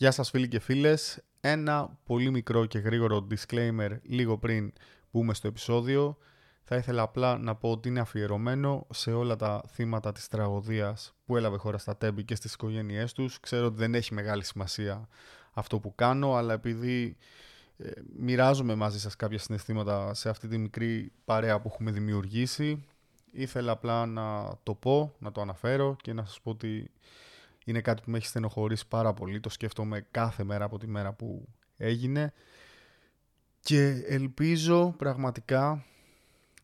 Γεια σας φίλοι και φίλες. Ένα πολύ μικρό και γρήγορο disclaimer λίγο πριν μπούμε στο επεισόδιο. Θα ήθελα απλά να πω ότι είναι αφιερωμένο σε όλα τα θύματα της τραγωδίας που έλαβε χώρα στα τέμπη και στις οικογένειές τους. Ξέρω ότι δεν έχει μεγάλη σημασία αυτό που κάνω, αλλά επειδή ε, μοιράζομαι μαζί σας κάποια συναισθήματα σε αυτή τη μικρή παρέα που έχουμε δημιουργήσει, ήθελα απλά να το πω, να το αναφέρω και να σας πω ότι είναι κάτι που με έχει στενοχωρήσει πάρα πολύ. Το σκέφτομαι κάθε μέρα από τη μέρα που έγινε. Και ελπίζω πραγματικά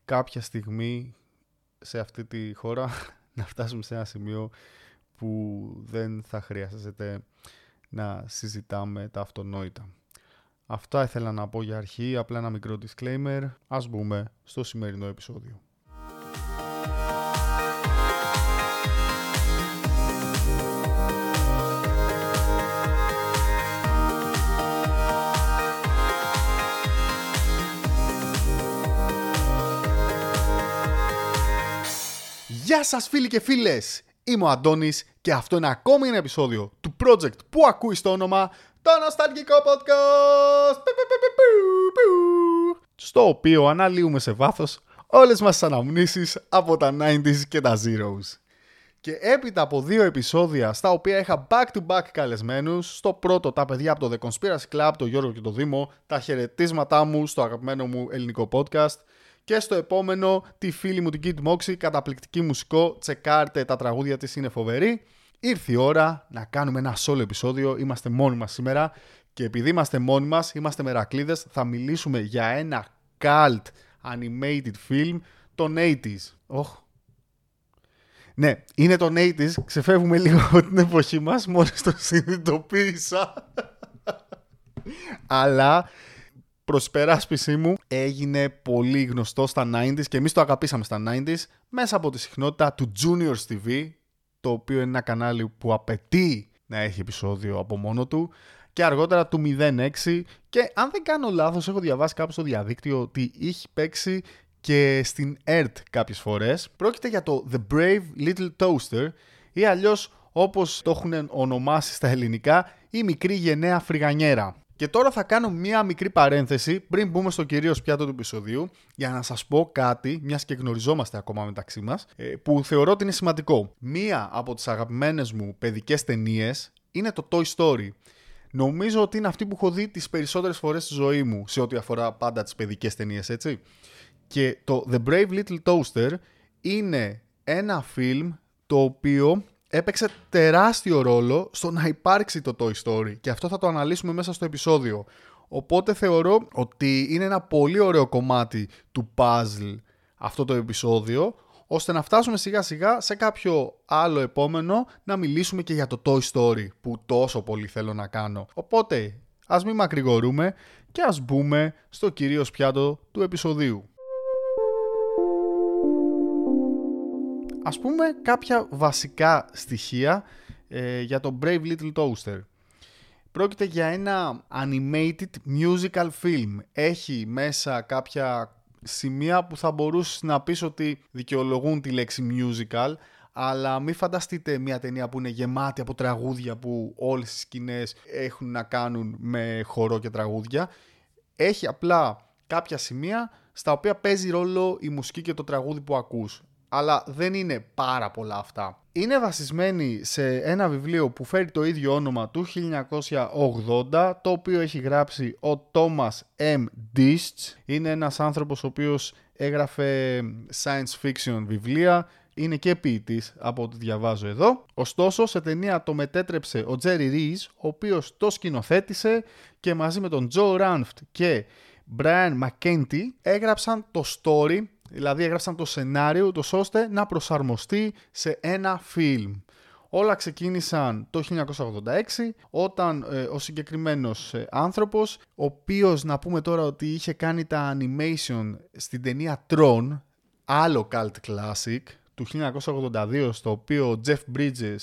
κάποια στιγμή σε αυτή τη χώρα να φτάσουμε σε ένα σημείο που δεν θα χρειάζεται να συζητάμε τα αυτονόητα. Αυτά ήθελα να πω για αρχή, απλά ένα μικρό disclaimer. Ας μπούμε στο σημερινό επεισόδιο. Γεια σας φίλοι και φίλες! Είμαι ο Αντώνης και αυτό είναι ακόμη ένα επεισόδιο του project που ακούεις στο όνομα το Νοσταλγικό Podcast στο οποίο αναλύουμε σε βάθος όλες μας τις αναμνήσεις από τα 90s και τα Zeros. Και έπειτα από δύο επεισόδια στα οποία είχα back-to-back καλεσμένους, στο πρώτο τα παιδιά από το The Conspiracy Club, το Γιώργο και το Δήμο, τα χαιρετίσματά μου στο αγαπημένο μου ελληνικό podcast, και στο επόμενο, τη φίλη μου την Kid Moxie, καταπληκτική μουσικό, τσεκάρτε τα τραγούδια της, είναι φοβερή. Ήρθε η ώρα να κάνουμε ένα solo επεισόδιο, είμαστε μόνοι μας σήμερα και επειδή είμαστε μόνοι μας, είμαστε μερακλείδες, θα μιλήσουμε για ένα cult animated film των 80s. Oh. Ναι, είναι των 80s, ξεφεύγουμε λίγο από την εποχή μας, μόλις το συνειδητοποίησα. Αλλά προς υπεράσπιση μου έγινε πολύ γνωστό στα 90s και εμείς το αγαπήσαμε στα 90s μέσα από τη συχνότητα του Juniors TV το οποίο είναι ένα κανάλι που απαιτεί να έχει επεισόδιο από μόνο του και αργότερα του 06 και αν δεν κάνω λάθος έχω διαβάσει κάπου στο διαδίκτυο ότι είχε παίξει και στην ERT κάποιες φορές. Πρόκειται για το The Brave Little Toaster ή αλλιώς όπως το έχουν ονομάσει στα ελληνικά η μικρή γενναία φρυγανιέρα. Και τώρα θα κάνω μία μικρή παρένθεση πριν μπούμε στο κυρίως πιάτο του επεισοδίου για να σας πω κάτι, μιας και γνωριζόμαστε ακόμα μεταξύ μας, ε, που θεωρώ ότι είναι σημαντικό. Μία από τις αγαπημένες μου παιδικές ταινίες είναι το Toy Story. Νομίζω ότι είναι αυτή που έχω δει τις περισσότερες φορές στη ζωή μου σε ό,τι αφορά πάντα τις παιδικές ταινίες, έτσι. Και το The Brave Little Toaster είναι ένα φιλμ το οποίο έπαιξε τεράστιο ρόλο στο να υπάρξει το Toy Story και αυτό θα το αναλύσουμε μέσα στο επεισόδιο. Οπότε θεωρώ ότι είναι ένα πολύ ωραίο κομμάτι του puzzle αυτό το επεισόδιο ώστε να φτάσουμε σιγά σιγά σε κάποιο άλλο επόμενο να μιλήσουμε και για το Toy Story που τόσο πολύ θέλω να κάνω. Οπότε ας μην μακρηγορούμε και ας μπούμε στο κυρίως πιάτο του επεισοδίου. Ας πούμε κάποια βασικά στοιχεία ε, για το Brave Little Toaster. Πρόκειται για ένα animated musical film. Έχει μέσα κάποια σημεία που θα μπορούσες να πεις ότι δικαιολογούν τη λέξη musical, αλλά μην φανταστείτε μια ταινία που είναι γεμάτη από τραγούδια που όλες οι σκηνές έχουν να κάνουν με χορό και τραγούδια. Έχει απλά κάποια σημεία στα οποία παίζει ρόλο η μουσική και το τραγούδι που ακούς αλλά δεν είναι πάρα πολλά αυτά. Είναι βασισμένη σε ένα βιβλίο που φέρει το ίδιο όνομα του 1980, το οποίο έχει γράψει ο Thomas M. Dist. Είναι ένας άνθρωπος ο οποίος έγραφε science fiction βιβλία, είναι και ποιητής από ό,τι διαβάζω εδώ. Ωστόσο, σε ταινία το μετέτρεψε ο Jerry Rees, ο οποίος το σκηνοθέτησε και μαζί με τον Joe Ranft και Brian McKenty έγραψαν το story Δηλαδή έγραψαν το σενάριο το ώστε να προσαρμοστεί σε ένα φιλμ. Όλα ξεκίνησαν το 1986 όταν ε, ο συγκεκριμένος ε, άνθρωπος, ο οποίος να πούμε τώρα ότι είχε κάνει τα animation στην ταινία Tron, άλλο cult classic, του 1982, στο οποίο ο Jeff Bridges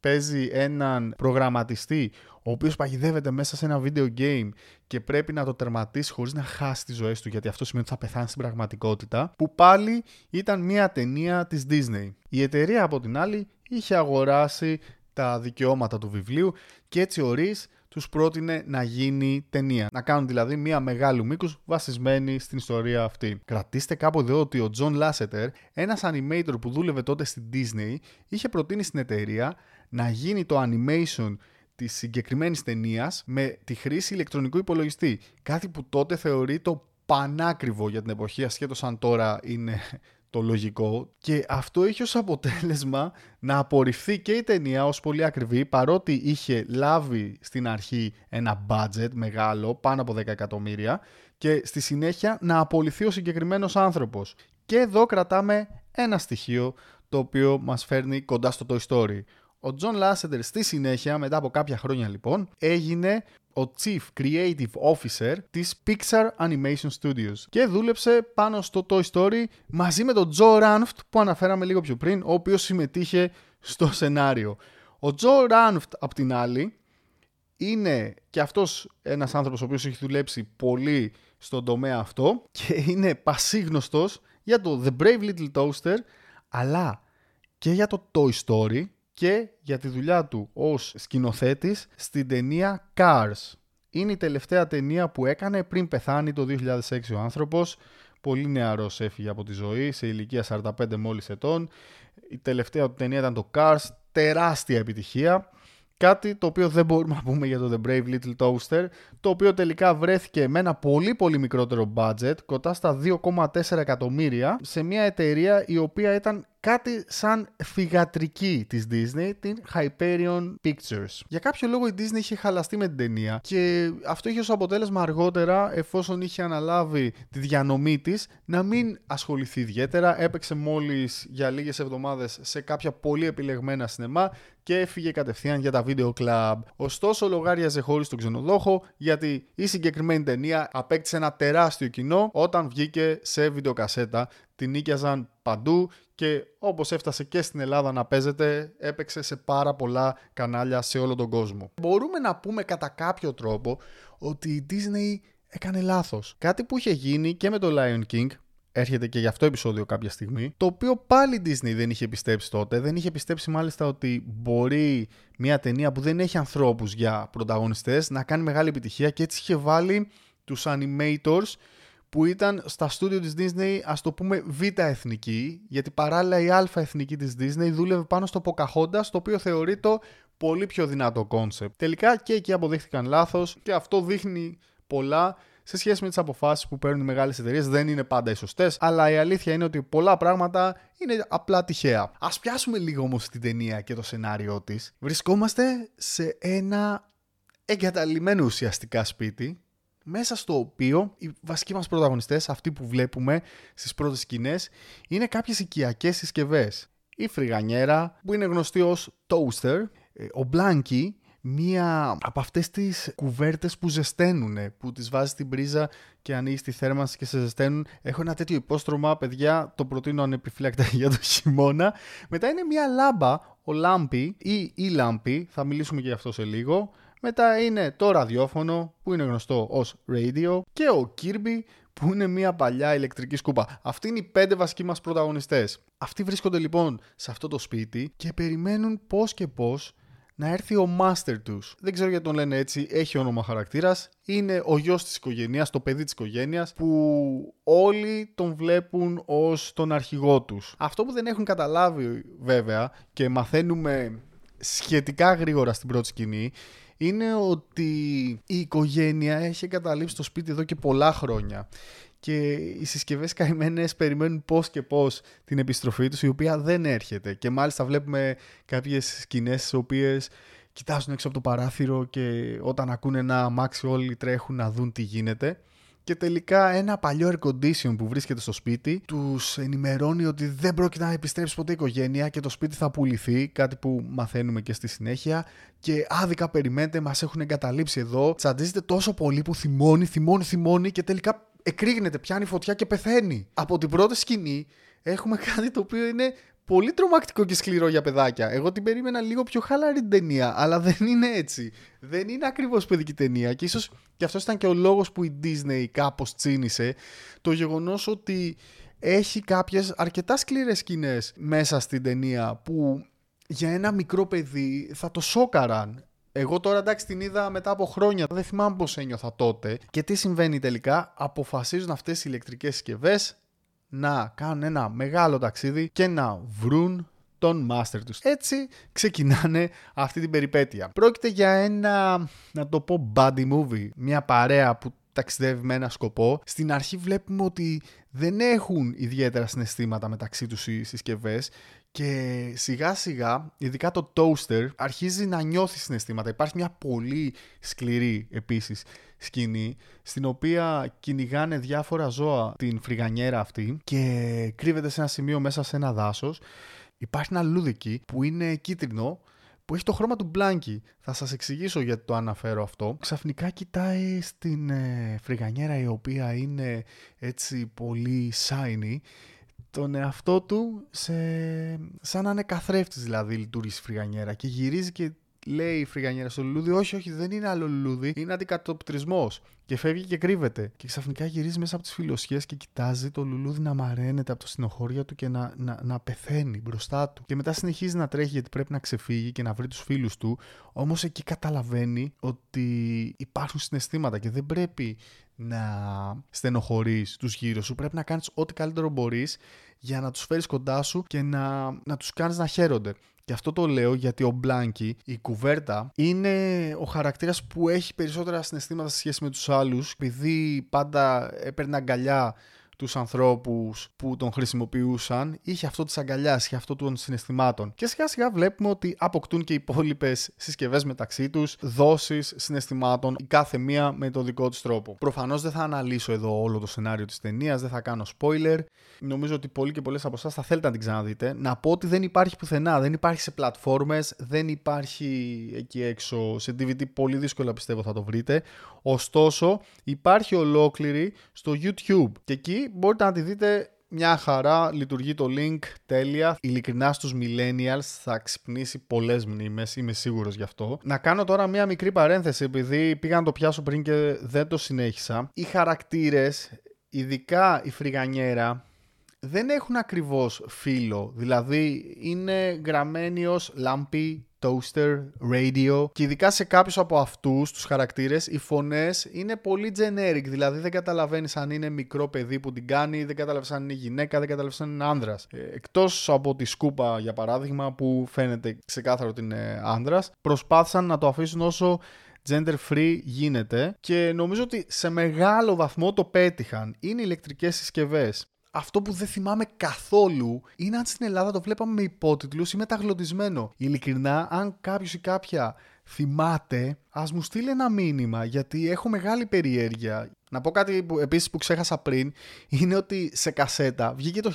παίζει έναν προγραμματιστή ο οποίος παγιδεύεται μέσα σε ένα video game και πρέπει να το τερματίσει χωρίς να χάσει τις ζωές του γιατί αυτό σημαίνει ότι θα πεθάνει στην πραγματικότητα που πάλι ήταν μια ταινία της Disney. Η εταιρεία από την άλλη είχε αγοράσει τα δικαιώματα του βιβλίου και έτσι ο Ρης τους πρότεινε να γίνει ταινία. Να κάνουν δηλαδή μία μεγάλου μήκους βασισμένη στην ιστορία αυτή. Κρατήστε κάπου εδώ ότι ο John Lasseter, ένας animator που δούλευε τότε στην Disney, είχε προτείνει στην εταιρεία να γίνει το animation της συγκεκριμένης ταινίας με τη χρήση ηλεκτρονικού υπολογιστή. Κάτι που τότε θεωρεί το πανάκριβο για την εποχή, ασχέτως αν τώρα είναι το λογικό και αυτό είχε ως αποτέλεσμα να απορριφθεί και η ταινία ως πολύ ακριβή παρότι είχε λάβει στην αρχή ένα budget μεγάλο πάνω από 10 εκατομμύρια και στη συνέχεια να απολυθεί ο συγκεκριμένος άνθρωπος. Και εδώ κρατάμε ένα στοιχείο το οποίο μας φέρνει κοντά στο Toy Story. Ο John Lasseter στη συνέχεια, μετά από κάποια χρόνια λοιπόν, έγινε ο Chief Creative Officer της Pixar Animation Studios και δούλεψε πάνω στο Toy Story μαζί με τον Joe Ranft που αναφέραμε λίγο πιο πριν, ο οποίος συμμετείχε στο σενάριο. Ο Joe Ranft, απ' την άλλη, είναι και αυτός ένας άνθρωπος ο οποίος έχει δουλέψει πολύ στον τομέα αυτό και είναι πασίγνωστος για το The Brave Little Toaster αλλά και για το Toy Story και για τη δουλειά του ως σκηνοθέτης στην ταινία Cars. Είναι η τελευταία ταινία που έκανε πριν πεθάνει το 2006 ο άνθρωπος. Πολύ νεαρός έφυγε από τη ζωή, σε ηλικία 45 μόλις ετών. Η τελευταία του ταινία ήταν το Cars, τεράστια επιτυχία. Κάτι το οποίο δεν μπορούμε να πούμε για το The Brave Little Toaster, το οποίο τελικά βρέθηκε με ένα πολύ πολύ μικρότερο budget, κοντά στα 2,4 εκατομμύρια, σε μια εταιρεία η οποία ήταν κάτι σαν φυγατρική της Disney, την Hyperion Pictures. Για κάποιο λόγο η Disney είχε χαλαστεί με την ταινία και αυτό είχε ως αποτέλεσμα αργότερα, εφόσον είχε αναλάβει τη διανομή της, να μην ασχοληθεί ιδιαίτερα. Έπαιξε μόλις για λίγες εβδομάδες σε κάποια πολύ επιλεγμένα σινεμά και έφυγε κατευθείαν για τα βίντεο club. Ωστόσο, λογάριαζε χωρίς τον ξενοδόχο γιατί η συγκεκριμένη ταινία απέκτησε ένα τεράστιο κοινό όταν βγήκε σε βιντεοκασέτα. Την νίκιαζαν παντού και όπως έφτασε και στην Ελλάδα να παίζεται, έπαιξε σε πάρα πολλά κανάλια σε όλο τον κόσμο. Μπορούμε να πούμε κατά κάποιο τρόπο ότι η Disney έκανε λάθος. Κάτι που είχε γίνει και με το Lion King, έρχεται και γι' αυτό επεισόδιο κάποια στιγμή, το οποίο πάλι η Disney δεν είχε πιστέψει τότε. Δεν είχε πιστέψει μάλιστα ότι μπορεί μια ταινία που δεν έχει ανθρώπους για πρωταγωνιστές να κάνει μεγάλη επιτυχία και έτσι είχε βάλει τους animators που ήταν στα στούντιο της Disney ας το πούμε β εθνική γιατί παράλληλα η α εθνική της Disney δούλευε πάνω στο Pocahontas το οποίο θεωρείται πολύ πιο δυνατό concept. Τελικά και εκεί αποδείχθηκαν λάθος και αυτό δείχνει πολλά σε σχέση με τις αποφάσεις που παίρνουν οι μεγάλες εταιρείες. Δεν είναι πάντα οι σωστές, αλλά η αλήθεια είναι ότι πολλά πράγματα είναι απλά τυχαία. Ας πιάσουμε λίγο όμως την ταινία και το σενάριό της. Βρισκόμαστε σε ένα εγκαταλειμμένο ουσιαστικά σπίτι μέσα στο οποίο οι βασικοί μας πρωταγωνιστές, αυτοί που βλέπουμε στις πρώτες σκηνές, είναι κάποιες οικιακές συσκευές. Η φρυγανιέρα που είναι γνωστή ως toaster, ε, ο μπλάνκι, μία από αυτές τις κουβέρτες που ζεσταίνουν, που τις βάζει στην πρίζα και ανοίγει τη θέρμανση και σε ζεσταίνουν. Έχω ένα τέτοιο υπόστρωμα, παιδιά, το προτείνω ανεπιφύλακτα για το χειμώνα. Μετά είναι μία λάμπα, ο λάμπη ή η λάμπη, θα μιλήσουμε και γι' αυτό σε λίγο. Μετά είναι το ραδιόφωνο που είναι γνωστό ως radio και ο Kirby που είναι μια παλιά ηλεκτρική σκούπα. Αυτοί είναι οι πέντε βασικοί μας πρωταγωνιστές. Αυτοί βρίσκονται λοιπόν σε αυτό το σπίτι και περιμένουν πώς και πώς να έρθει ο master τους. Δεν ξέρω γιατί τον λένε έτσι, έχει όνομα χαρακτήρας. Είναι ο γιος της οικογένειας, το παιδί της οικογένειας, που όλοι τον βλέπουν ως τον αρχηγό τους. Αυτό που δεν έχουν καταλάβει βέβαια και μαθαίνουμε σχετικά γρήγορα στην πρώτη σκηνή είναι ότι η οικογένεια έχει καταλήψει το σπίτι εδώ και πολλά χρόνια. Και οι συσκευές καημένες περιμένουν πώς και πώς την επιστροφή τους η οποία δεν έρχεται. Και μάλιστα βλέπουμε κάποιες σκηνές στις οποίες κοιτάζουν έξω από το παράθυρο και όταν ακούνε ένα αμάξι όλοι τρέχουν να δουν τι γίνεται και τελικά ένα παλιό air condition που βρίσκεται στο σπίτι τους ενημερώνει ότι δεν πρόκειται να επιστρέψει ποτέ η οικογένεια και το σπίτι θα πουληθεί, κάτι που μαθαίνουμε και στη συνέχεια. Και άδικα περιμένετε, μας έχουν εγκαταλείψει εδώ. Τσαντίζεται τόσο πολύ που θυμώνει, θυμώνει, θυμώνει και τελικά εκρήγνεται, πιάνει φωτιά και πεθαίνει. Από την πρώτη σκηνή έχουμε κάτι το οποίο είναι πολύ τρομακτικό και σκληρό για παιδάκια. Εγώ την περίμενα λίγο πιο χαλαρή την ταινία, αλλά δεν είναι έτσι. Δεν είναι ακριβώς παιδική ταινία και ίσως και αυτός ήταν και ο λόγος που η Disney κάπως τσίνησε το γεγονός ότι έχει κάποιες αρκετά σκληρές σκηνές μέσα στην ταινία που για ένα μικρό παιδί θα το σόκαραν Εγώ τώρα εντάξει την είδα μετά από χρόνια, δεν θυμάμαι πώς ένιωθα τότε. Και τι συμβαίνει τελικά, αποφασίζουν αυτές οι ηλεκτρικές συσκευές να κάνουν ένα μεγάλο ταξίδι και να βρουν τον master τους. Έτσι ξεκινάνε αυτή την περιπέτεια. Πρόκειται για ένα, να το πω, buddy movie. Μια παρέα που ταξιδεύει με ένα σκοπό. Στην αρχή βλέπουμε ότι δεν έχουν ιδιαίτερα συναισθήματα μεταξύ τους οι συσκευές και σιγά σιγά, ειδικά το toaster, αρχίζει να νιώθει συναισθήματα. Υπάρχει μια πολύ σκληρή επίσης σκηνή, στην οποία κυνηγάνε διάφορα ζώα την φρυγανιέρα αυτή και κρύβεται σε ένα σημείο μέσα σε ένα δάσος. Υπάρχει ένα λούδικι που είναι κίτρινο που έχει το χρώμα του μπλάνκι. Θα σας εξηγήσω γιατί το αναφέρω αυτό. Ξαφνικά κοιτάει στην ε, φρυγανιέρα η οποία είναι έτσι πολύ shiny τον εαυτό του σε... σαν να είναι καθρέφτης δηλαδή λειτουργήσει η φρυγανιέρα και γυρίζεις και λέει η φρυγανιέρα στο λουλούδι, όχι, όχι, δεν είναι άλλο λουλούδι, είναι αντικατοπτρισμός. Και φεύγει και κρύβεται. Και ξαφνικά γυρίζει μέσα από τις φιλοσιέ και κοιτάζει το λουλούδι να μαραίνεται από το στενοχώρια του και να, να, να πεθαίνει μπροστά του. Και μετά συνεχίζει να τρέχει γιατί πρέπει να ξεφύγει και να βρει τους φίλους του. Όμως εκεί καταλαβαίνει ότι υπάρχουν συναισθήματα και δεν πρέπει να στενοχωρείς τους γύρω σου. Πρέπει να κάνεις ό,τι καλύτερο μπορείς για να τους φέρεις κοντά σου και να, να τους κάνεις να χαίρονται. Και αυτό το λέω γιατί ο Μπλάνκι, η κουβέρτα, είναι ο χαρακτήρας που έχει περισσότερα συναισθήματα σε σχέση με τους άλλους, επειδή πάντα έπαιρνε αγκαλιά τους ανθρώπους που τον χρησιμοποιούσαν, είχε αυτό της αγκαλιάς, είχε αυτό των συναισθημάτων. Και σιγά σιγά βλέπουμε ότι αποκτούν και οι υπόλοιπες συσκευές μεταξύ τους, δόσεις συναισθημάτων, η κάθε μία με το δικό της τρόπο. Προφανώς δεν θα αναλύσω εδώ όλο το σενάριο της ταινίας, δεν θα κάνω spoiler. Νομίζω ότι πολλοί και πολλές από εσάς θα θέλετε να την ξαναδείτε. Να πω ότι δεν υπάρχει πουθενά, δεν υπάρχει σε πλατφόρμες, δεν υπάρχει εκεί έξω σε DVD, πολύ δύσκολα πιστεύω θα το βρείτε. Ωστόσο υπάρχει ολόκληρη στο YouTube και εκεί μπορείτε να τη δείτε μια χαρά, λειτουργεί το link, τέλεια. Ειλικρινά στους millennials θα ξυπνήσει πολλές μνήμες, είμαι σίγουρος γι' αυτό. Να κάνω τώρα μια μικρή παρένθεση, επειδή πήγα να το πιάσω πριν και δεν το συνέχισα. Οι χαρακτήρες, ειδικά η φρυγανιέρα, δεν έχουν ακριβώς φύλλο, δηλαδή είναι γραμμένοι ως λάμπη, toaster, radio και ειδικά σε κάποιους από αυτούς τους χαρακτήρες οι φωνές είναι πολύ generic, δηλαδή δεν καταλαβαίνεις αν είναι μικρό παιδί που την κάνει, δεν καταλαβαίνεις αν είναι γυναίκα, δεν καταλαβαίνεις αν είναι άνδρας. Ε, εκτός από τη σκούπα για παράδειγμα που φαίνεται ξεκάθαρο ότι είναι άνδρας, προσπάθησαν να το αφήσουν όσο gender free γίνεται και νομίζω ότι σε μεγάλο βαθμό το πέτυχαν. Είναι ηλεκτρικές συσκευές αυτό που δεν θυμάμαι καθόλου είναι αν στην Ελλάδα το βλέπαμε με υπότιτλους ή μεταγλωτισμένο. Ειλικρινά, αν κάποιος ή κάποια θυμάται, ας μου στείλει ένα μήνυμα γιατί έχω μεγάλη περιέργεια. Να πω κάτι που, επίσης που ξέχασα πριν, είναι ότι σε κασέτα βγήκε το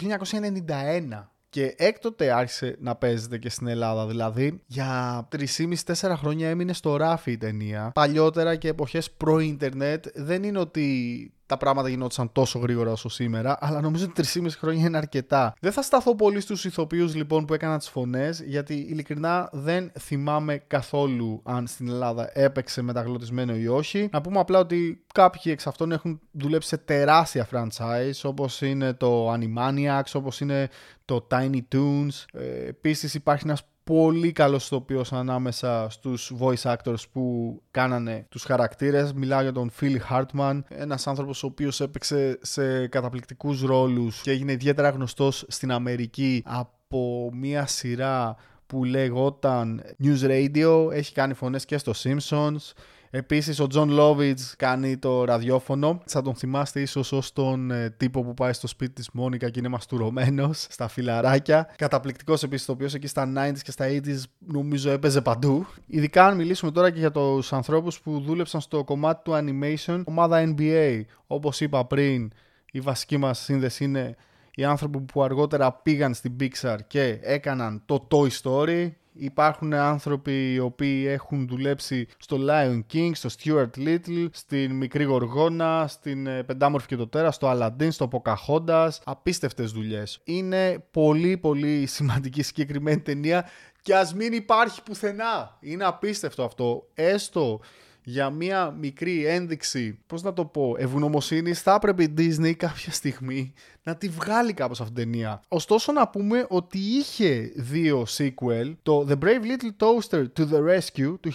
1991 και έκτοτε άρχισε να παίζεται και στην Ελλάδα. Δηλαδή, για 3,5-4 χρόνια έμεινε στο ράφι η ταινία. Παλιότερα και εποχές προ-ίντερνετ δεν είναι ότι τα πράγματα γινόντουσαν τόσο γρήγορα όσο σήμερα, αλλά νομίζω ότι 3,5 χρόνια είναι αρκετά. Δεν θα σταθώ πολύ στους ηθοποιούς λοιπόν που έκαναν τις φωνές, γιατί ειλικρινά δεν θυμάμαι καθόλου αν στην Ελλάδα έπαιξε μεταγλωτισμένο ή όχι. Να πούμε απλά ότι κάποιοι εξ αυτών έχουν δουλέψει σε τεράστια franchise, όπως είναι το Animaniacs, όπως είναι το Tiny Toons. Ε, Επίσης υπάρχει ένας πολύ καλός ηθοποιός ανάμεσα στους voice actors που κάνανε τους χαρακτήρες. Μιλάω για τον Phil Hartman, ένας άνθρωπος ο οποίος έπαιξε σε καταπληκτικούς ρόλους και έγινε ιδιαίτερα γνωστός στην Αμερική από μια σειρά που λέγονταν News Radio, έχει κάνει φωνές και στο Simpsons, Επίσης ο Τζον Λόβιτς κάνει το ραδιόφωνο. Θα τον θυμάστε ίσως ως τον ε, τύπο που πάει στο σπίτι της Μόνικα και είναι μαστουρωμένος στα φιλαράκια. Καταπληκτικός επίσης το οποίο εκεί στα 90s και στα 80s νομίζω έπαιζε παντού. Ειδικά αν μιλήσουμε τώρα και για τους ανθρώπους που δούλεψαν στο κομμάτι του animation, ομάδα NBA. Όπως είπα πριν, η βασική μας σύνδεση είναι οι άνθρωποι που αργότερα πήγαν στην Pixar και έκαναν το Toy Story, Υπάρχουν άνθρωποι οι οποίοι έχουν δουλέψει στο Lion King, στο Stuart Little, στην Μικρή Γοργόνα, στην ε, Πεντάμορφη και το Τέρας, στο Aladdin, στο Pocahontas. Απίστευτες δουλειές. Είναι πολύ πολύ σημαντική συγκεκριμένη ταινία και ας μην υπάρχει πουθενά. Είναι απίστευτο αυτό. Έστω για μία μικρή ένδειξη, πώς να το πω, ευγνωμοσύνης, θα έπρεπε η Disney κάποια στιγμή να τη βγάλει κάπως αυτήν την ταινία. Ωστόσο να πούμε ότι είχε δύο sequel, το The Brave Little Toaster to the Rescue του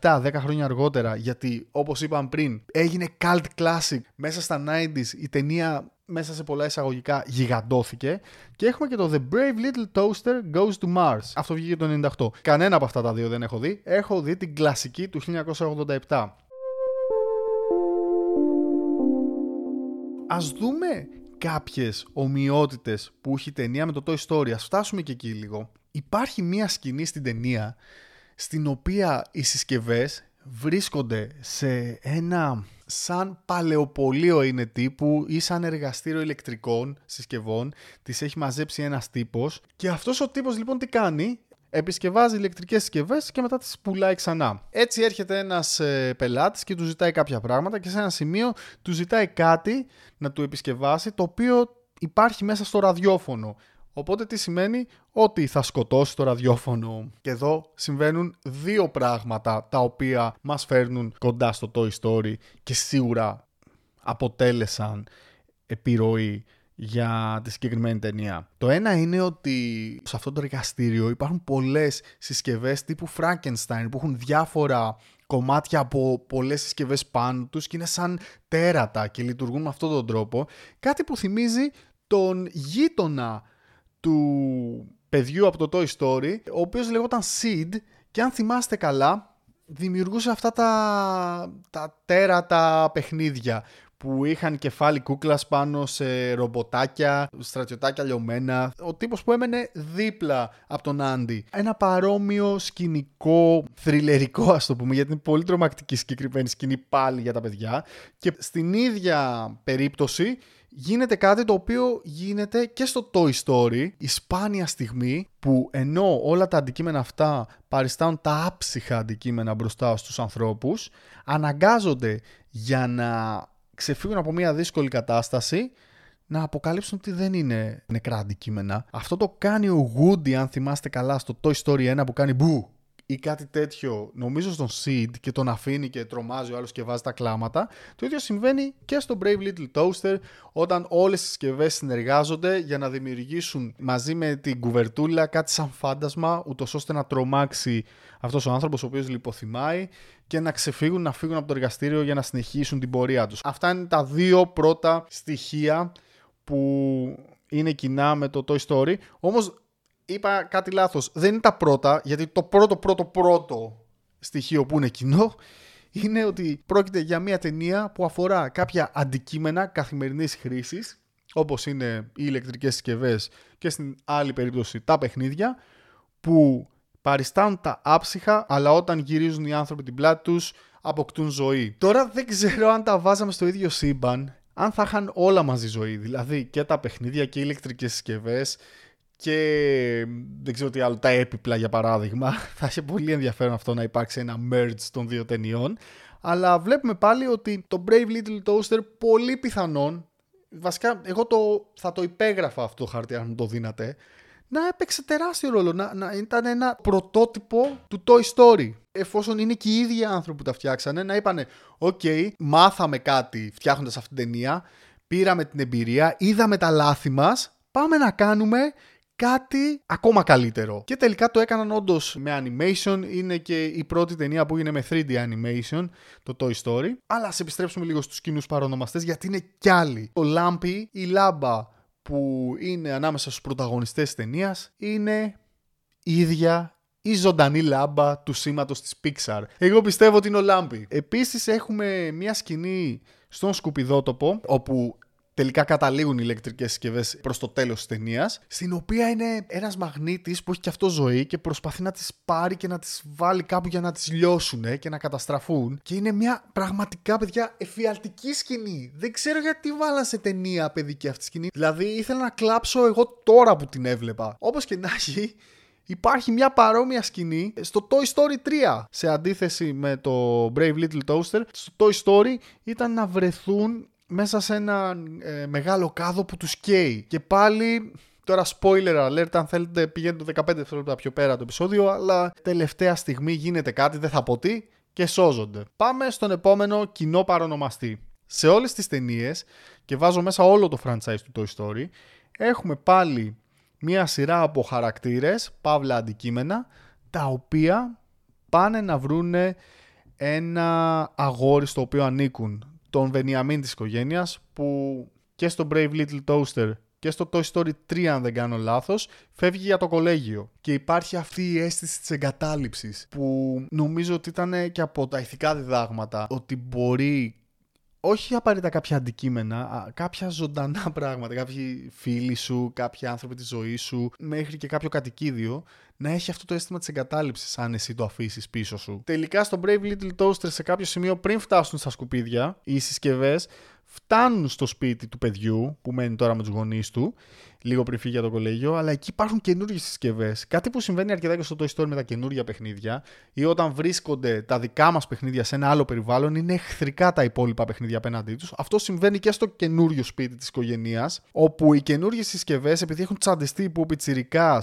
1997, 10 χρόνια αργότερα, γιατί όπως είπαμε πριν, έγινε cult classic μέσα στα 90s, η ταινία μέσα σε πολλά εισαγωγικά γιγαντώθηκε και έχουμε και το The Brave Little Toaster Goes to Mars. Αυτό βγήκε το 98. Κανένα από αυτά τα δύο δεν έχω δει. Έχω δει την κλασική του 1987. Ας δούμε κάποιες ομοιότητες που έχει η ταινία με το Toy Story. Ας φτάσουμε και εκεί λίγο. Υπάρχει μία σκηνή στην ταινία στην οποία οι συσκευές βρίσκονται σε ένα σαν παλαιοπολείο είναι τύπου ή σαν εργαστήριο ηλεκτρικών συσκευών. Τις έχει μαζέψει ένας τύπος και αυτός ο τύπος λοιπόν τι κάνει, επισκευάζει ηλεκτρικές συσκευές και μετά τις πουλάει ξανά. Έτσι έρχεται ένας ε, πελάτης και του ζητάει κάποια πράγματα και σε ένα σημείο του ζητάει κάτι να του επισκευάσει το οποίο υπάρχει μέσα στο ραδιόφωνο. Οπότε τι σημαίνει ότι θα σκοτώσει το ραδιόφωνο. Και εδώ συμβαίνουν δύο πράγματα τα οποία μας φέρνουν κοντά στο Toy Story και σίγουρα αποτέλεσαν επιρροή για τη συγκεκριμένη ταινία. Το ένα είναι ότι σε αυτό το εργαστήριο υπάρχουν πολλές συσκευές τύπου Frankenstein που έχουν διάφορα κομμάτια από πολλές συσκευές πάνω τους και είναι σαν τέρατα και λειτουργούν με αυτόν τον τρόπο. Κάτι που θυμίζει τον γείτονα του παιδιού από το Toy Story, ο οποίος λεγόταν Sid και αν θυμάστε καλά δημιουργούσε αυτά τα, τα τέρατα παιχνίδια που είχαν κεφάλι κούκλας πάνω σε ρομποτάκια, στρατιωτάκια λιωμένα. Ο τύπος που έμενε δίπλα από τον Άντι. Ένα παρόμοιο σκηνικό, θριλερικό ας το πούμε, γιατί είναι πολύ τρομακτική συγκεκριμένη σκηνή πάλι για τα παιδιά. Και στην ίδια περίπτωση γίνεται κάτι το οποίο γίνεται και στο Toy Story, η σπάνια στιγμή που ενώ όλα τα αντικείμενα αυτά παριστάνουν τα άψυχα αντικείμενα μπροστά στους ανθρώπους, αναγκάζονται για να ξεφύγουν από μια δύσκολη κατάσταση να αποκαλύψουν ότι δεν είναι νεκρά αντικείμενα. Αυτό το κάνει ο Woody, αν θυμάστε καλά, στο Toy Story 1 που κάνει μπου ή κάτι τέτοιο, νομίζω στον Seed και τον αφήνει και τρομάζει ο άλλος και βάζει τα κλάματα. Το ίδιο συμβαίνει και στο Brave Little Toaster όταν όλες οι συσκευές συνεργάζονται για να δημιουργήσουν μαζί με την κουβερτούλα κάτι σαν φάντασμα ούτως ώστε να τρομάξει αυτός ο άνθρωπος ο οποίος λιποθυμάει και να ξεφύγουν, να φύγουν από το εργαστήριο για να συνεχίσουν την πορεία τους. Αυτά είναι τα δύο πρώτα στοιχεία που είναι κοινά με το Toy Story. Όμως είπα κάτι λάθος. Δεν είναι τα πρώτα, γιατί το πρώτο πρώτο πρώτο στοιχείο που είναι κοινό είναι ότι πρόκειται για μια ταινία που αφορά κάποια αντικείμενα καθημερινής χρήσης όπως είναι οι ηλεκτρικές συσκευές και στην άλλη περίπτωση τα παιχνίδια που παριστάνουν τα άψυχα αλλά όταν γυρίζουν οι άνθρωποι την πλάτη τους αποκτούν ζωή. Τώρα δεν ξέρω αν τα βάζαμε στο ίδιο σύμπαν αν θα είχαν όλα μαζί ζωή, δηλαδή και τα παιχνίδια και οι ηλεκτρικές συσκευές και δεν ξέρω τι άλλο, τα έπιπλα για παράδειγμα. Θα είχε πολύ ενδιαφέρον αυτό να υπάρξει ένα merge των δύο ταινιών. Αλλά βλέπουμε πάλι ότι το Brave Little Toaster πολύ πιθανόν, βασικά εγώ το, θα το υπέγραφα αυτό το χαρτί αν μου το δίνατε, να έπαιξε τεράστιο ρόλο, να, να ήταν ένα πρωτότυπο του Toy Story. Εφόσον είναι και οι ίδιοι άνθρωποι που τα φτιάξανε, να είπανε «ΟΚ, μάθαμε κάτι φτιάχνοντας αυτή την ταινία, πήραμε την εμπειρία, είδαμε τα λάθη μας, πάμε να κάνουμε κάτι ακόμα καλύτερο. Και τελικά το έκαναν όντως με animation. Είναι και η πρώτη ταινία που είναι με 3D animation, το Toy Story. Αλλά ας επιστρέψουμε λίγο στους κοινούς παρονομαστές, γιατί είναι κι άλλοι. Το Lampy, η λάμπα που είναι ανάμεσα στους πρωταγωνιστές της ταινίας είναι η ίδια η ζωντανή λάμπα του σήματος της Pixar. Εγώ πιστεύω ότι είναι ο Λάμπη. Επίσης έχουμε μια σκηνή στον σκουπιδότοπο όπου τελικά καταλήγουν οι ηλεκτρικές συσκευές προς το τέλος της ταινίας. Στην οποία είναι ένας μαγνήτης που έχει και αυτό ζωή και προσπαθεί να τις πάρει και να τις βάλει κάπου για να τις λιώσουν και να καταστραφούν. Και είναι μια πραγματικά, παιδιά, εφιαλτική σκηνή. Δεν ξέρω γιατί βάλα σε ταινία παιδική αυτή σκηνή. Δηλαδή ήθελα να κλάψω εγώ τώρα που την έβλεπα. Όπως και να έχει, Υπάρχει μια παρόμοια σκηνή στο Toy Story 3. Σε αντίθεση με το Brave Little Toaster, στο Toy Story ήταν να βρεθούν μέσα σε ένα ε, μεγάλο κάδο που τους καίει. Και πάλι Τώρα spoiler alert, αν θέλετε πηγαίνετε το 15 δευτερόλεπτα πιο πέρα το επεισόδιο, αλλά τελευταία στιγμή γίνεται κάτι, δεν θα πω τι, και σώζονται. Πάμε στον επόμενο κοινό παρονομαστή. Σε όλες τις ταινίες και βάζω μέσα όλο το franchise του Toy Story, έχουμε πάλι μία σειρά από χαρακτήρες, παύλα αντικείμενα, τα οποία πάνε να βρούνε ένα αγόρι στο οποίο ανήκουν, τον Βενιαμίν της οικογένειας, που και στο Brave Little Toaster και στο Toy Story 3 αν δεν κάνω λάθος φεύγει για το κολέγιο. Και υπάρχει αυτή η αίσθηση της εγκατάλειψης που νομίζω ότι ήταν και από τα ηθικά διδάγματα ότι μπορεί όχι απαραίτητα κάποια αντικείμενα, κάποια ζωντανά πράγματα, κάποιοι φίλοι σου, κάποιοι άνθρωποι της ζωής σου, μέχρι και κάποιο κατοικίδιο, να έχει αυτό το αίσθημα της εγκατάλειψης αν εσύ το αφήσεις πίσω σου. Τελικά στο Brave Little Toaster σε κάποιο σημείο πριν φτάσουν στα σκουπίδια, οι συσκευές φτάνουν στο σπίτι του παιδιού που μένει τώρα με τους γονείς του λίγο πριν φύγει για το κολέγιο, αλλά εκεί υπάρχουν καινούργιες συσκευές. Κάτι που συμβαίνει αρκετά και στο Toy Story με τα καινούργια παιχνίδια ή όταν βρίσκονται τα δικά μας παιχνίδια σε ένα άλλο περιβάλλον, είναι εχθρικά τα υπόλοιπα παιχνίδια απέναντί τους. Αυτό συμβαίνει και στο καινούριο σπίτι της οικογένειας, όπου οι καινούργιες συσκευές, επειδή έχουν τσαντιστεί που ο Πιτσυρικά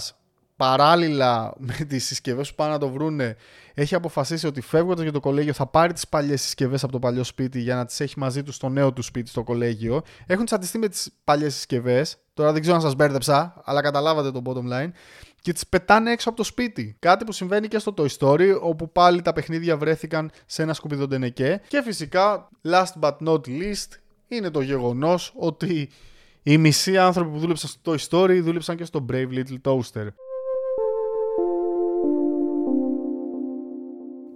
παράλληλα με τις συσκευές που πάνε να το βρούνε, έχει αποφασίσει ότι φεύγοντας για το κολέγιο θα πάρει τις παλιές συσκευές από το παλιό σπίτι για να τις έχει μαζί του στο νέο του σπίτι στο κολέγιο. Έχουν τσαντιστεί με τις παλιές συσκευές. Τώρα δεν ξέρω αν σας μπέρδεψα, αλλά καταλάβατε το bottom line. Και τις πετάνε έξω από το σπίτι. Κάτι που συμβαίνει και στο Toy Story, όπου πάλι τα παιχνίδια βρέθηκαν σε ένα σκουπιδοντενεκέ. Και φυσικά, last but not least, είναι το γεγονός ότι οι μισοί άνθρωποι που δούλεψαν στο Toy Story δούλεψαν και στο Brave Little Toaster.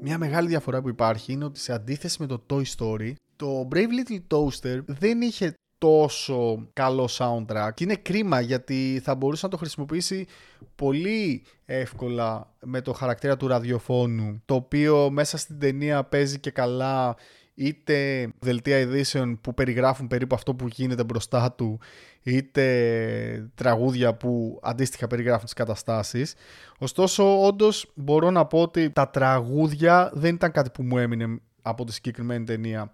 Μια μεγάλη διαφορά που υπάρχει είναι ότι σε αντίθεση με το Toy Story, το Brave Little Toaster δεν είχε τόσο καλό soundtrack. Και είναι κρίμα γιατί θα μπορούσε να το χρησιμοποιήσει πολύ εύκολα με το χαρακτήρα του ραδιοφώνου το οποίο μέσα στην ταινία παίζει και καλά είτε δελτία ειδήσεων που περιγράφουν περίπου αυτό που γίνεται μπροστά του είτε τραγούδια που αντίστοιχα περιγράφουν τις καταστάσεις. Ωστόσο, όντως μπορώ να πω ότι τα τραγούδια δεν ήταν κάτι που μου έμεινε από τη συγκεκριμένη ταινία.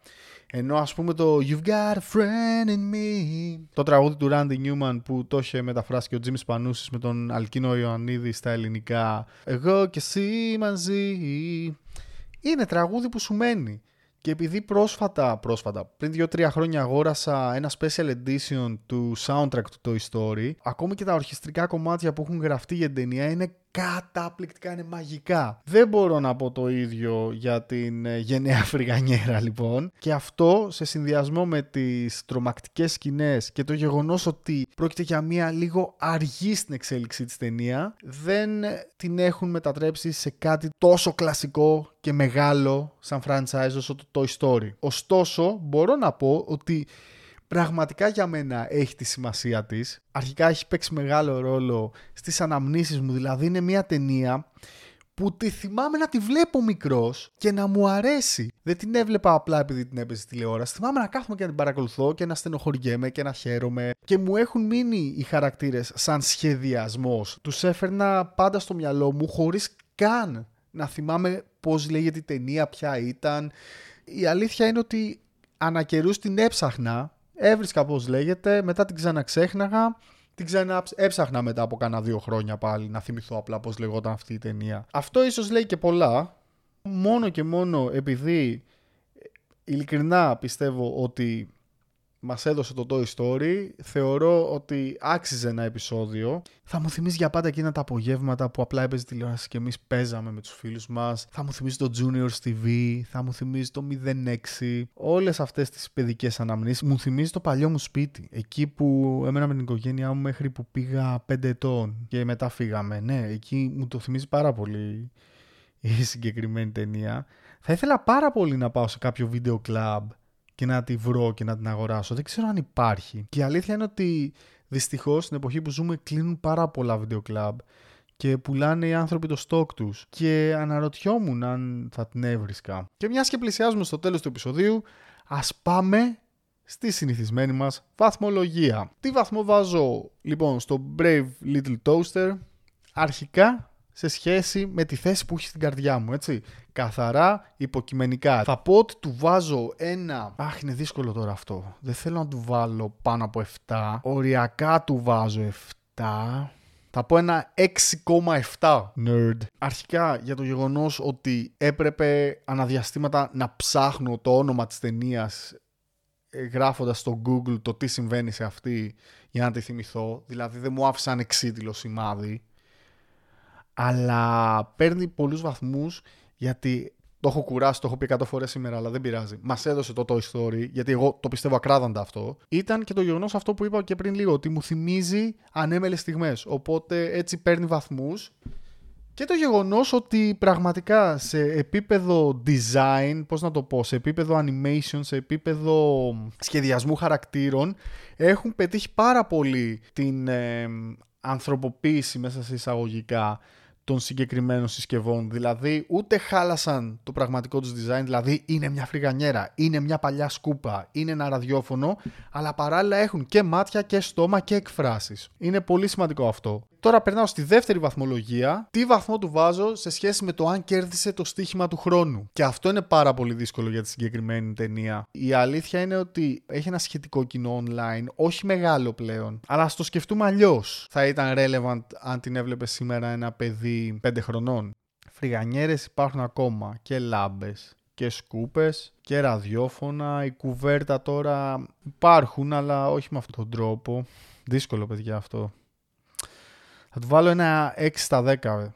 Ενώ ας πούμε το You've got a friend in me Το τραγούδι του Randy Newman που το είχε μεταφράσει και ο Τζίμις Πανούσης με τον Αλκίνο Ιωαννίδη στα ελληνικά Εγώ και εσύ μαζί Είναι τραγούδι που σου μένει και επειδή πρόσφατα, πρόσφατα, πριν 2-3 χρόνια αγόρασα ένα special edition του soundtrack του Toy Story, ακόμη και τα ορχιστρικά κομμάτια που έχουν γραφτεί για την ταινία είναι καταπληκτικά, είναι μαγικά. Δεν μπορώ να πω το ίδιο για την ε, γενναία φρυγανιέρα λοιπόν. Και αυτό σε συνδυασμό με τις τρομακτικές σκηνές και το γεγονός ότι πρόκειται για μια λίγο αργή στην εξέλιξη της ταινία, δεν την έχουν μετατρέψει σε κάτι τόσο κλασικό και μεγάλο σαν franchise όσο το Toy Story. Ωστόσο, μπορώ να πω ότι πραγματικά για μένα έχει τη σημασία της. Αρχικά έχει παίξει μεγάλο ρόλο στις αναμνήσεις μου, δηλαδή είναι μια ταινία που τη θυμάμαι να τη βλέπω μικρός και να μου αρέσει. Δεν την έβλεπα απλά επειδή την έπαιζε τηλεόραση. Θυμάμαι να κάθομαι και να την παρακολουθώ και να στενοχωριέμαι και να χαίρομαι. Και μου έχουν μείνει οι χαρακτήρες σαν σχεδιασμός. Τους έφερνα πάντα στο μυαλό μου χωρίς καν να θυμάμαι πώς λέγεται η ταινία, ποια ήταν. Η αλήθεια είναι ότι ανακαιρού την έψαχνα Έβρισκα πώς λέγεται, μετά την ξαναξέχναγα, την ξανά έψαχνα μετά από κάνα δύο χρόνια πάλι να θυμηθώ απλά πώς λεγόταν αυτή η ταινία. Αυτό ίσως λέει και πολλά, μόνο και μόνο επειδή ειλικρινά πιστεύω ότι Μας έδωσε το Toy Story, θεωρώ ότι άξιζε ένα επεισόδιο. Θα μου θυμίζει για πάντα εκείνα τα απογεύματα που απλά έπαιζε τηλεόραση και εμείς παίζαμε με τους φίλους μας. Θα μου θυμίζει το Junior TV, θα μου θυμίζει το 06. Όλες αυτές τις παιδικές αναμνήσεις. Μου θυμίζει το παλιό μου σπίτι. Εκεί που έμενα με την οικογένειά μου μέχρι που πήγα 5 ετών και μετά φύγαμε. Ναι, εκεί μου το θυμίζει πάρα πολύ η συγκεκριμένη ταινία. Θα ήθελα πάρα πολύ να πάω σε κάποιο βίντεο club και να τη βρω και να την αγοράσω. Δεν ξέρω αν υπάρχει. Και η αλήθεια είναι ότι δυστυχώς στην εποχή που ζούμε κλείνουν πάρα πολλά βίντεο κλαμπ και πουλάνε οι άνθρωποι το στόκ τους. Και αναρωτιόμουν αν θα την έβρισκα. Και μιας και πλησιάζουμε στο τέλος του επεισοδίου, ας πάμε στη συνηθισμένη μας βαθμολογία. Τι βαθμό βάζω λοιπόν στο Brave Little Toaster; Αρχικά σε σχέση με τη θέση που έχει στην καρδιά μου, έτσι. Καθαρά υποκειμενικά. Θα πω ότι του βάζω ένα... Αχ, είναι δύσκολο τώρα αυτό. Δεν θέλω να του βάλω πάνω από 7. Οριακά του βάζω 7. Θα πω ένα 6,7 nerd. Αρχικά για το γεγονός ότι έπρεπε αναδιαστήματα να ψάχνω το όνομα της ταινίας ε, γράφοντας στο Google το τι συμβαίνει σε αυτή για να τη θυμηθώ. Δηλαδή δεν μου άφησαν εξίτηλο σημάδι. Αλλά παίρνει πολλούς βαθμούς γιατί το έχω κουράσει, το έχω πει 100 φορές σήμερα, αλλά δεν πειράζει. Μας έδωσε το Toy Story, γιατί εγώ το πιστεύω ακράδαντα αυτό. Ήταν και το γεγονός αυτό που είπα και πριν λίγο, ότι μου θυμίζει ανέμελες στιγμές. Οπότε έτσι παίρνει βαθμούς. Και το γεγονός ότι πραγματικά σε επίπεδο design, πώς να το πω, σε επίπεδο animation, σε επίπεδο σχεδιασμού χαρακτήρων, έχουν πετύχει πάρα πολύ την ε, ανθρωποποίηση μέσα σε εισαγωγικά των συγκεκριμένων συσκευών. Δηλαδή, ούτε χάλασαν το πραγματικό τους design, δηλαδή είναι μια φρυγανιέρα, είναι μια παλιά σκούπα, είναι ένα ραδιόφωνο, αλλά παράλληλα έχουν και μάτια και στόμα και εκφράσεις. Είναι πολύ σημαντικό αυτό. Τώρα περνάω στη δεύτερη βαθμολογία. Τι βαθμό του βάζω σε σχέση με το αν κέρδισε το στοίχημα του χρόνου. Και αυτό είναι πάρα πολύ δύσκολο για τη συγκεκριμένη ταινία. Η αλήθεια είναι ότι έχει ένα σχετικό κοινό online, όχι μεγάλο πλέον. Αλλά ας το σκεφτούμε αλλιώς. Θα ήταν relevant αν την έβλεπε σήμερα ένα παιδί 5 χρονών. Φρυγανιέρες υπάρχουν ακόμα και λάμπες και σκούπες και ραδιόφωνα. Η κουβέρτα τώρα υπάρχουν αλλά όχι με αυτόν τον τρόπο. Δύσκολο παιδιά αυτό. Θα του βάλω ένα 6 στα 10.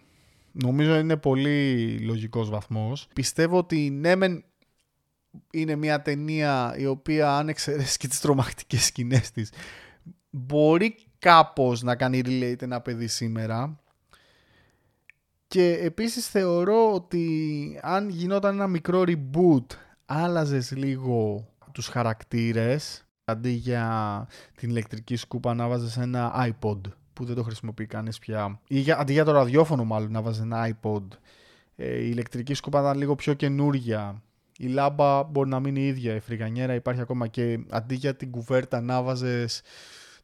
Νομίζω είναι πολύ λογικός βαθμός. Πιστεύω ότι ναι μεν είναι μια ταινία η οποία αν εξαιρέσεις και τις τρομακτικές σκηνές της μπορεί κάπως να κάνει relate ένα παιδί σήμερα και επίσης θεωρώ ότι αν γινόταν ένα μικρό reboot άλλαζες λίγο τους χαρακτήρες αντί για την ηλεκτρική σκούπα να βάζεις ένα iPod που δεν το χρησιμοποιεί κανείς πια. Ή για, αντί για το ραδιόφωνο μάλλον να βάζει ένα iPod. Ε, η ηλεκτρική σκούπα ήταν λίγο πιο καινούρια. Η λάμπα μπορεί να μείνει η ίδια. Η φρυγανιέρα υπάρχει ακόμα και αντί για την κουβέρτα να βάζες...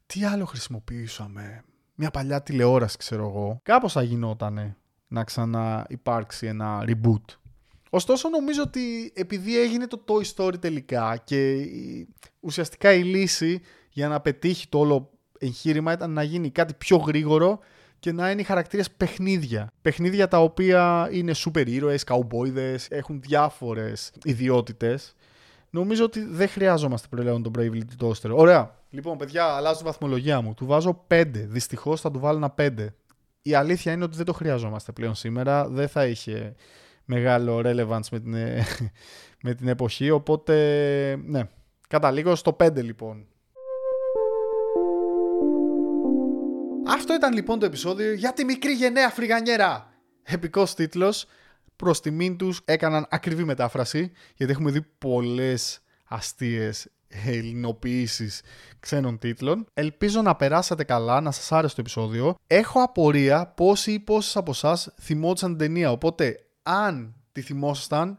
Τι άλλο χρησιμοποιήσαμε; Μια παλιά τηλεόραση ξέρω εγώ. Κάπως θα γινότανε να ξαναυπάρξει ένα reboot. Ωστόσο νομίζω ότι επειδή έγινε το Toy Story τελικά και ουσιαστικά η λύση για να πετύχει το όλο εγχείρημα ήταν να γίνει κάτι πιο γρήγορο και να είναι οι χαρακτήρες παιχνίδια. Παιχνίδια τα οποία είναι σούπερ ήρωε, καουμπόιδε, έχουν διάφορες ιδιότητες. Νομίζω ότι δεν χρειάζομαστε πλέον τον Bravely Toaster. Ωραία. Λοιπόν, παιδιά, αλλάζω τη βαθμολογία μου. Του βάζω 5. Δυστυχώς θα του βάλω ένα 5. Η αλήθεια είναι ότι δεν το χρειαζόμαστε πλέον σήμερα. Δεν θα είχε μεγάλο relevance με την, με την εποχή. Οπότε, ναι. Καταλήγω στο 5 λοιπόν. Αυτό ήταν λοιπόν το επεισόδιο για τη μικρή γενναία φρυγανιέρα. Επικός τίτλος. Προς τιμήν τους έκαναν ακριβή μετάφραση, γιατί έχουμε δει πολλές αστείες ελληνοποιήσεις ξένων τίτλων. Ελπίζω να περάσατε καλά, να σας άρεσε το επεισόδιο. Έχω απορία πόσοι ή πόσες από εσάς θυμόντουσαν την ταινία. Οπότε, αν τη θυμόσασταν,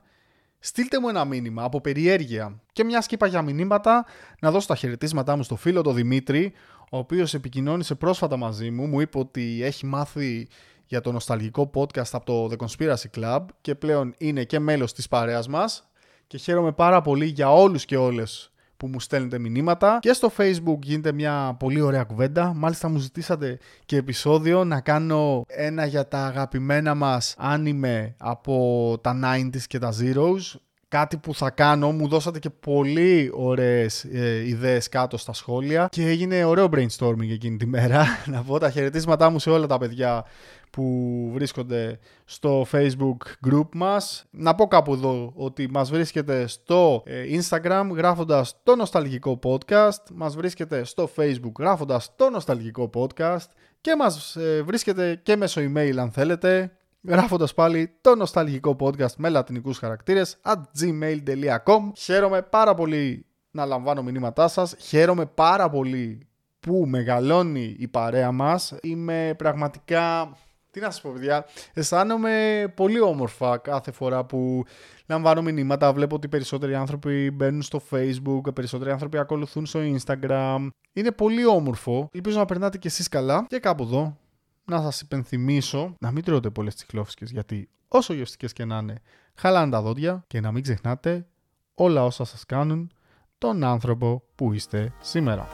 στείλτε μου ένα μήνυμα από περιέργεια. Και μια σκήπα για μηνύματα, να δώσω τα χαιρετίσματά μου στο φίλο τον Δημήτρη, ο οποίος επικοινώνησε πρόσφατα μαζί μου, μου είπε ότι έχει μάθει για το νοσταλγικό podcast από το The Conspiracy Club και πλέον είναι και μέλος της παρέας μας και χαίρομαι πάρα πολύ για όλους και όλες που μου στέλνετε μηνύματα και στο facebook γίνεται μια πολύ ωραία κουβέντα μάλιστα μου ζητήσατε και επεισόδιο να κάνω ένα για τα αγαπημένα μας άνιμε από τα 90s και τα zeros κάτι που θα κάνω. Μου δώσατε και πολύ ωραίες ε, ιδέες κάτω στα σχόλια και έγινε ωραίο brainstorming εκείνη τη μέρα. Να πω τα χαιρετίσματά μου σε όλα τα παιδιά που βρίσκονται στο facebook group μας. Να πω κάπου εδώ ότι μας βρίσκεται στο ε, instagram γράφοντας το νοσταλγικό podcast, μας βρίσκεται στο facebook γράφοντας το νοσταλγικό podcast και μας ε, βρίσκεται και μέσω email αν θέλετε γράφοντας πάλι το νοσταλγικό podcast με λατινικούς χαρακτήρες at gmail.com. Χαίρομαι πάρα πολύ να λαμβάνω μηνύματά σας. Χαίρομαι πάρα πολύ που μεγαλώνει η παρέα μας. Είμαι πραγματικά. Τι να σα πω, παιδιά. Αισθάνομαι πολύ όμορφα κάθε φορά που λαμβάνω μηνύματα. Βλέπω ότι περισσότεροι άνθρωποι μπαίνουν στο Facebook, περισσότεροι άνθρωποι ακολουθούν στο Instagram. Είναι πολύ όμορφο. Ελπίζω να περνάτε κι εσείς καλά. Και κάπου εδώ να σας υπενθυμίσω να μην τρώτε πολλές τσιχλόφσκες γιατί όσο γευστικές και να είναι χαλάνε τα δόντια και να μην ξεχνάτε όλα όσα σας κάνουν τον άνθρωπο που είστε σήμερα.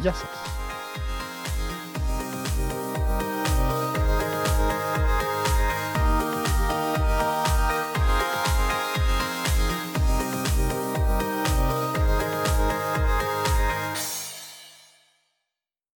Γεια σας!